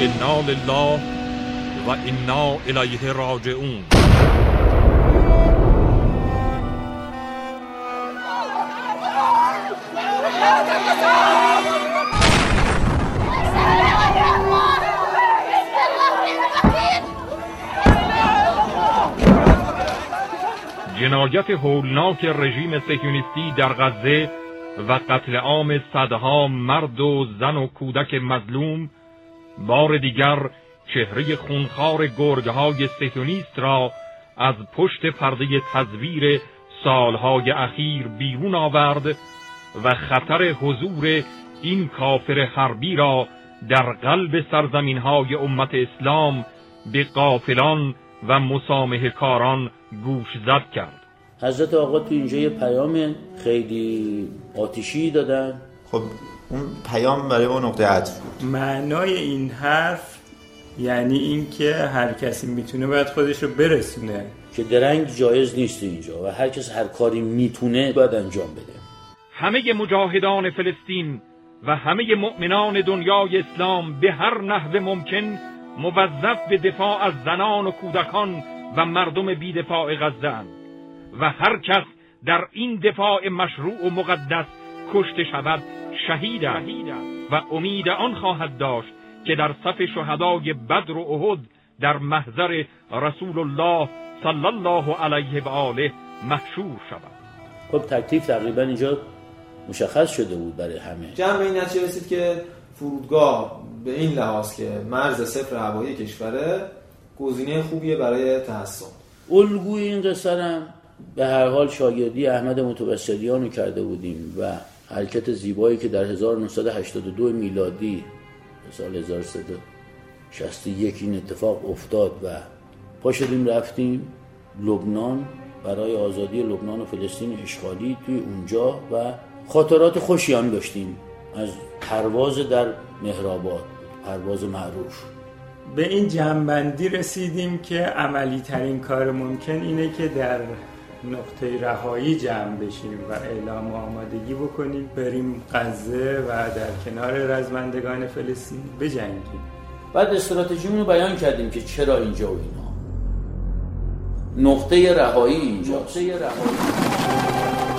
انا لله و انا الیه راجعون جنایت هولناک رژیم سهیونیستی در غزه و قتل عام صدها مرد و زن و کودک مظلوم بار دیگر چهره خونخوار گرگهای های سهیونیست را از پشت پرده تزویر سالهای اخیر بیرون آورد و خطر حضور این کافر حربی را در قلب سرزمین های امت اسلام به قافلان و مسامه کاران گوش زد کرد. حضرت آقا تو اینجا یه پیام خیلی آتیشی دادن. خب اون پیام برای ما نقطه عطف بود. معنای این حرف یعنی اینکه هر کسی می‌تونه باید خودش رو برسونه. که درنگ جایز نیست اینجا و هر کس هر کاری می‌تونه باید انجام بده. همه مجاهدان فلسطین و همه مؤمنان دنیای اسلام به هر نحو ممکن موظف به دفاع از زنان و کودکان و مردم بیدفاع غزه و هر کس در این دفاع مشروع و مقدس کشته شود. شهید است و امید آن خواهد داشت که در صف شهدای بدر و احد در محضر رسول الله صلی الله علیه و آله محشور شود. خب تکلیف تقریبا اینجا مشخص شده بود برای همه. جمع این نتیجه رسید که فرودگاه به این لحاظ که مرز صفر هوایی کشوره گزینه خوبیه برای تحصن الگوی این قصرم به هر حال شاگردی احمد متوسلیان رو کرده بودیم و حرکت زیبایی که در 1982 میلادی سال 1361 این اتفاق افتاد و پا شدیم رفتیم لبنان برای آزادی لبنان و فلسطین اشغالی توی اونجا و خاطرات خوشی هم داشتیم از پرواز در مهرآباد پرواز معروف. به این جنبندی رسیدیم که عملی ترین کار ممکن اینه که در نقطه رهایی جمع بشیم و اعلام آمادگی بکنیم. بریم غزه و در کنار رزمندگان فلسطین بجنگیم. بعد استراتژیمون رو بیان کردیم که چرا اینجا و اینا. نقطه رهایی اینجا نقطه رهایی.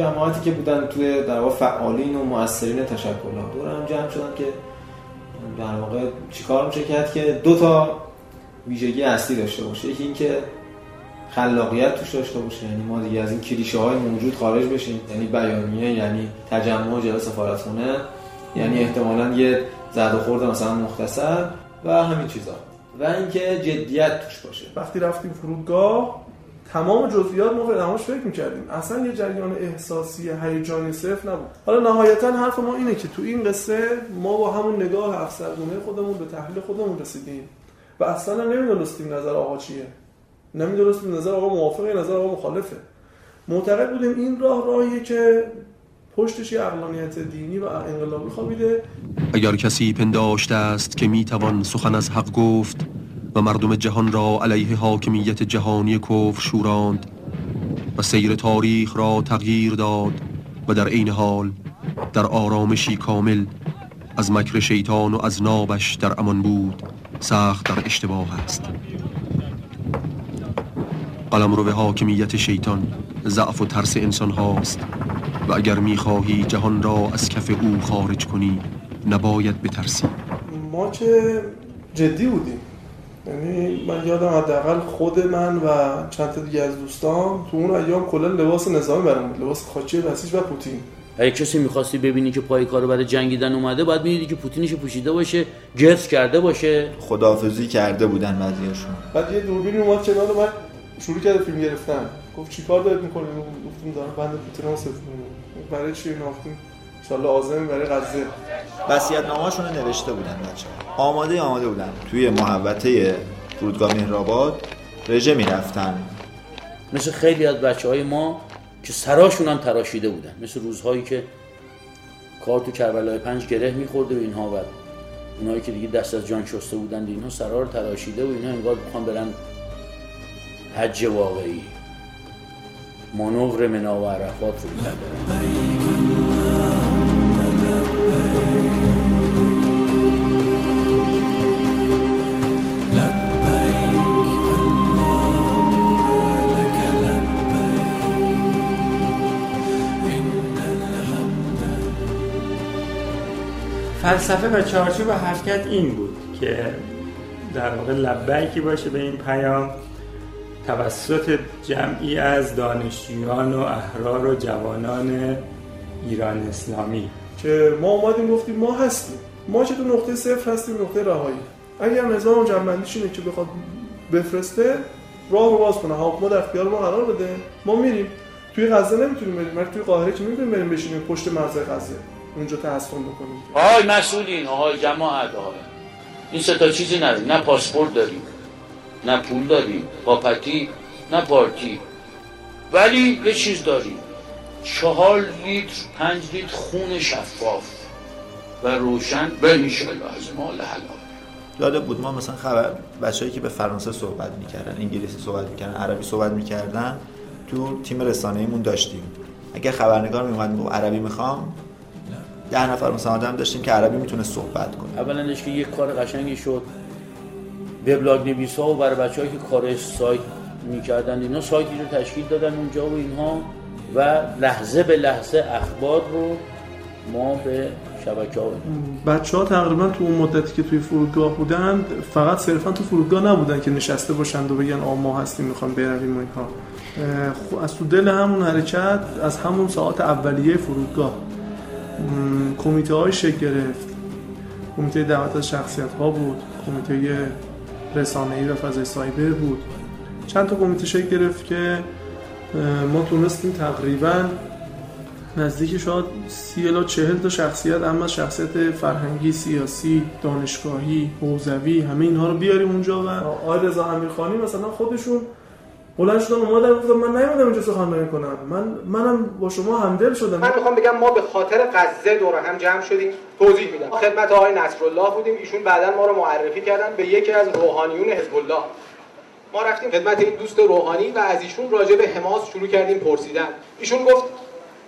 جماعتی که بودن توی در واقع فعالین و مؤثرین تشکل دور هم جمع شدن که در واقع چیکار میشه کرد که دو تا ویژگی اصلی داشته باشه. یکی اینکه خلاقیت توش داشته باشه. یعنی ما دیگه از این کلیشه های موجود خارج بشیم. یعنی بیانیه یعنی تجمع جلوه سفارتخونه. یعنی احتمالا یه و خورد مثلا مختصر و همین چیزا. و اینکه جدیت توش باشه. وقتی رفتیم فرودگاه تمام جزئیات ما فراموش فکر می‌کردیم. اصلا یه جریان احساسی هیجانی صرف نبود. حالا نهایتا حرف ما اینه که تو این قصه ما با همون نگاه افسردونه خودمون به تحلیل خودمون رسیدیم. و اصلا نمی‌دونستیم نظر آقا چیه. نمی‌دونستیم نظر آقا موافقه نظر آقا مخالفه. معتقد بودیم این راه راهیه که پشتش یه اقلانیت دینی و انقلابی خوابیده. اگر کسی پنداشته است که می‌توان سخن از حق گفت و مردم جهان را علیه حاکمیت جهانی کفر شوراند و سیر تاریخ را تغییر داد و در عین حال در آرامشی کامل از مکر شیطان و از نابش در امان بود سخت در اشتباه است. قلم رو به حاکمیت شیطان ضعف و ترس انسان هاست و اگر می‌خواهی جهان را از کف او خارج کنی نباید بترسی. ما که جدی بودیم. یعنی من یادم حداقل خود من و چند تا دیگه از دوستان تو اون ایام کلا لباس نظامی برام بود لباس خاکی بسیج و پوتین. اگه کسی می‌خواستی ببینی که پای کارو برای جنگیدن اومده باید می‌دیدی که پوتینش پوشیده باشه گرس کرده باشه. خداحافظی کرده بودن بعضیاشون بعد یه دوربین اومد کنار من شروع کرد فیلم گرفتن. گفت چیکار دارید می‌کنید؟ گفتم دارم بند پوتین رو برای چی ناختیم ان آزم برای غزه وصیت نامه‌شون نوشته بودن بچه آماده آماده بودن. توی محوطه فرودگاه مهرآباد رژه می‌رفتن. مثل خیلی از بچه های ما که سراشون هم تراشیده بودن. مثل روزهایی که کار تو کربلای پنج گره میخورده و اینها و اونایی که دیگه دست از جان شسته بودن اینها سرار تراشیده و اینها انگار بخوام برن حج واقعی. مانور منا و عرفات رو فلسفه و چارچوب حرکت این بود که در واقع لبیکی باشه به این پیام. توسط جمعی از دانشجویان و احرار و جوانان ایران اسلامی. که ما اومدیم گفتیم ما هستیم. ما چه تو نقطه صفر هستیم نقطه رهایی. اگر نظام جنبندیش اینه که بخواد بفرسته راه رو باز کنه. حاکما در اختیار ما قرار بده. ما میریم. توی غزه نمی‌تونیم بریم. ولی توی قاهره که می‌تونیم بریم بشینیم پشت مرز غزه. اونجا تحصیل بکنیم. آهای مسئولین آهای جماعت آهای این سه تا چیزی نداریم. نه پاسپورت داریم. نه پول داریم. پاپتی نه پارتی. ولی یه چیز داریم. چهار لیتر پنج لیتر خون شفاف و روشن به انشالله از مال حلال یاد بود ما مثلا خبر بچه‌ای که به فرانسه صحبت می‌کردن انگلیسی صحبت می‌کردن عربی صحبت می‌کردن تو تیم رسانه‌ایمون داشتیم. اگه خبرنگار میومد می‌گفت عربی می‌خوام ده نفر مثلا آدم داشتیم که عربی می‌تونه صحبت کنه. اولندش که یک کار قشنگی شد. وبلاگ نویسا و برای بچه‌هایی که کار سایت می‌کردن اینا سایتی رو تشکیل دادن اونجا و اینها. و لحظه به لحظه اخبار رو ما به شبکه ها بچه ها تقریبا تو اون مدتی که توی فرودگاه بودن فقط صرفا تو فرودگاه نبودن که نشسته باشند و بگن آ ما هستیم می‌خوام برویم و اینها. از تو دل همون حرکت از همون ساعت اولیه فرودگاه. کمیته های شکل گرفت. کمیته دعوت از شخصیت ها بود کمیته رسانه ای و فضای سایبر بود. چند تا کمیته شکل گرفت که ما تونستیم تقریبا نزدیک شاید سی الا چهل تا شخصیت اما شخصیت فرهنگی سیاسی دانشگاهی حوزوی همه اینها رو بیاریم اونجا و آقای رضا امیرخانی مثلا خودشون بلند شدن اومدن گفتن من نیومدم اینجا سخنرانی کنم. من منم با شما همدل شدم. من می‌خوام بگم ما به خاطر غزه دور هم جمع شدیم توضیح میدم. خدمت آقای نصرالله بودیم ایشون بعدا ما رو معرفی کردن به یکی از روحانیون حزب الله. ما رفتیم خدمت این دوست روحانی و از ایشون راجع به حماس شروع کردیم پرسیدن. ایشون گفت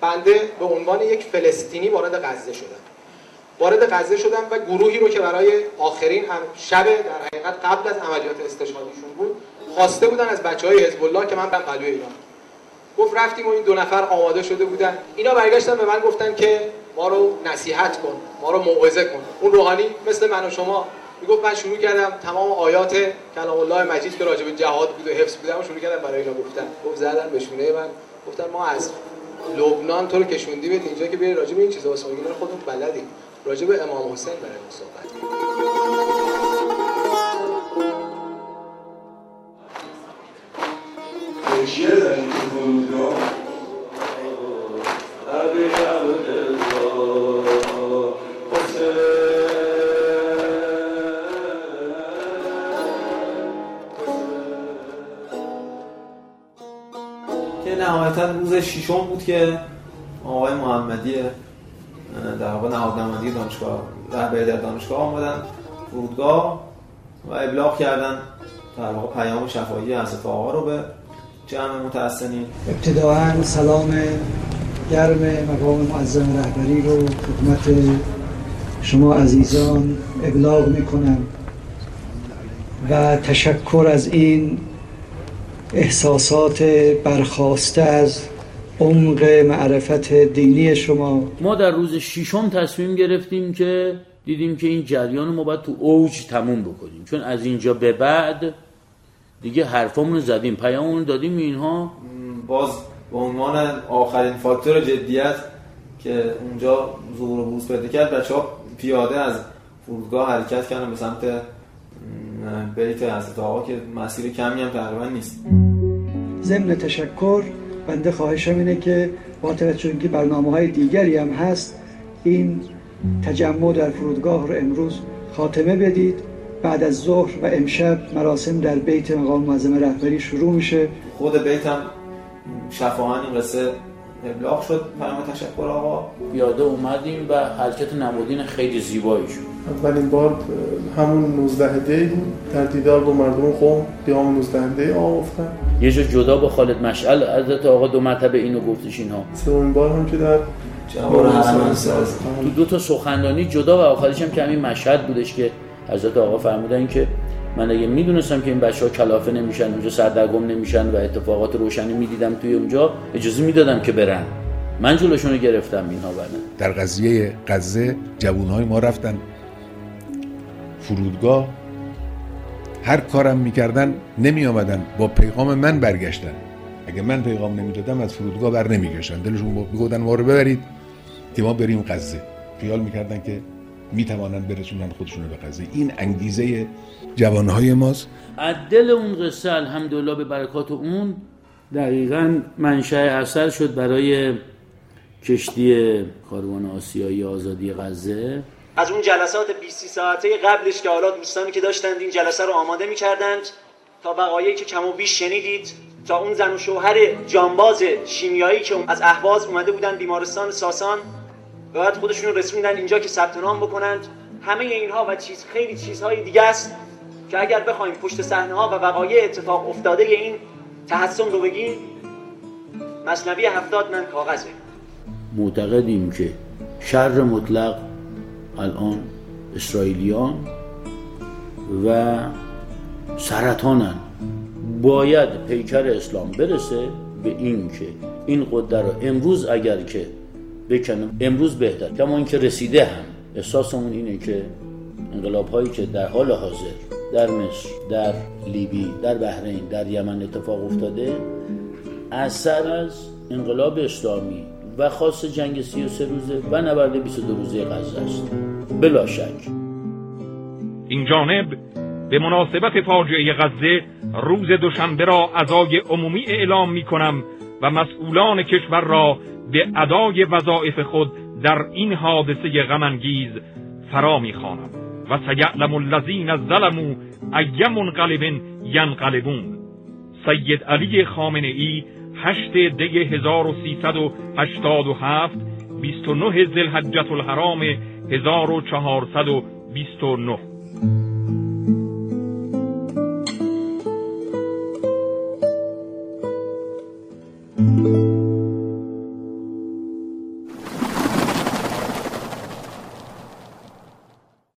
بنده به عنوان یک فلسطینی وارد غزه شدم. وارد غزه شدم و گروهی رو که برای آخرین هم شب در حقیقت قبل از عملیات استشهادیشون بود خواسته بودن از بچه های حزب الله که من برم قلوه ایران. گفت رفتیم و این دو نفر آماده شده بودن. اینا برگشتن به من گفتن که ما رو نصیحت کن ما رو موعظه کن. اون روحانی مثل من و شما می‌گفت من شروع کردم تمام آیات کلام الله مجید که راجع به جهاد بود و حفظ بودم شروع کردم برای اینا گفتن. گفت زدن به شونه من. گفتن ما از لبنان تو رو کشوندی به اینجا که بیای راجع به این چیزا. واسه اینا رو خودمون بلدیم راجع به امام حسین برای ما صحبت کنیم. ششم بود که آقای محمدی در واقع نهادنمایی دانشگاه رهبری در دانشگاه آمدن فرودگاه و ابلاغ کردن. در واقع پیام شفاهی حضرت آقا رو به جمع متحسنین. ابتداعا سلام گرم مقام معظم رهبری رو خدمت شما عزیزان ابلاغ می کنم و تشکر از این احساسات برخواسته از عمق معرفت دینی شما. ما در روز ششم تصمیم گرفتیم که دیدیم که این جریان رو ما باید تو اوج تموم بکنیم. چون از اینجا به بعد دیگه حرفامون رو زدیم پیاممون رو دادیم اینها. باز به عنوان آخرین فاکتور جدیت که اونجا ظهور و بروز پیدا کرد بچه ها پیاده از فرودگاه حرکت کردن به سمت بیت حضرت آقا که مسیر کمی هم تقریبا نیست. ضمن تشکر بنده خواهشم اینه که با توجه اینکه برنامه های دیگری هم هست این تجمع در فرودگاه رو امروز خاتمه بدید. بعد از ظهر و امشب مراسم در بیت مقام معظم رهبری شروع میشه. خود بیت هم شفاهن این قصه ابلاغ شد پیام تشکر آقا. پیاده اومدیم و حرکت نمادین خیلی زیبایی شد. اولین بار همون 19 دی بود در دیدار با مردم قوم قیام 19 دی آقا گفتن. یه جا جدا با خالد مشعل حضرت آقا دو مرتبه اینو گفتش اینها. سومین بار هم که در تو دو تا سخنرانی جدا و آخرش هم که همین مشهد بودش که حضرت آقا فرمودن که من اگه می‌دونستم که این بچه ها کلافه نمیشن اونجا سردرگم نمیشن و اتفاقات روشنی می‌دیدم توی اونجا اجازه می‌دادم که برن. من جلوشون رو گرفتم اینها برن در قضیه غزه جوانهای ما رفتن. فرودگاه. هر کارم می‌کردن نمی آمدن با پیغام من برگشتن. اگه من پیغام نمی‌دادم از فرودگاه بر نمیگشتن. دلشون می‌گفتن ما رو ببرید که ما بریم غزه. خیال می‌کردن که می‌توانند برسونن خودشون به غزه این انگیزه جوانهای ماست. از دل اون قصه الحمدلله به برکات اون دقیقا منشأ اثر شد برای کشتی کاروان آسیایی آزادی غزه. از اون جلسات 20 ساعته قبلش که حالا دوستانی که داشتند این جلسه رو آماده می‌کردند تا وقایعی که کم و بیش شنیدید تا اون زن و شوهر جانباز شیمیایی که از اهواز اومده بودن بیمارستان ساسان بعد خودشون رو رسوندن اینجا که ثبت نام بکنند. همه اینها و چیز خیلی چیزهای دیگه است که اگر بخوایم پشت صحنه ها و وقایع اتفاق افتاده این تحسن رو بگیم مصنوی هفتاد من کاغذه. معتقدیم که شر مطلق الان اسرائیلیان و سرطانن. باید پیکر اسلام برسه به این که این قدر رو امروز اگر که بکنم. امروز بهتر. کما اینکه رسیده هم. احساسمون اینه که انقلاب هایی که در حال حاضر در مصر در لیبی در بحرین در یمن اتفاق افتاده اثر از انقلاب اسلامی و خاص جنگ 33 روزه و نبرد 22 روزه غزه است. بلا شک. این جانب به مناسبت فاجعه غزه روز دوشنبه را عزای عمومی اعلام می کنم و مسئولان کشور را به ادای وظایف خود در این حادثه غمانگیز فرا می‌خوانم. و سیعلم الذین ظلموا ای منقلب ینقلبون. سید علی خامنه ای 8 دی 1387 29 ذوالحجة الحرام 1429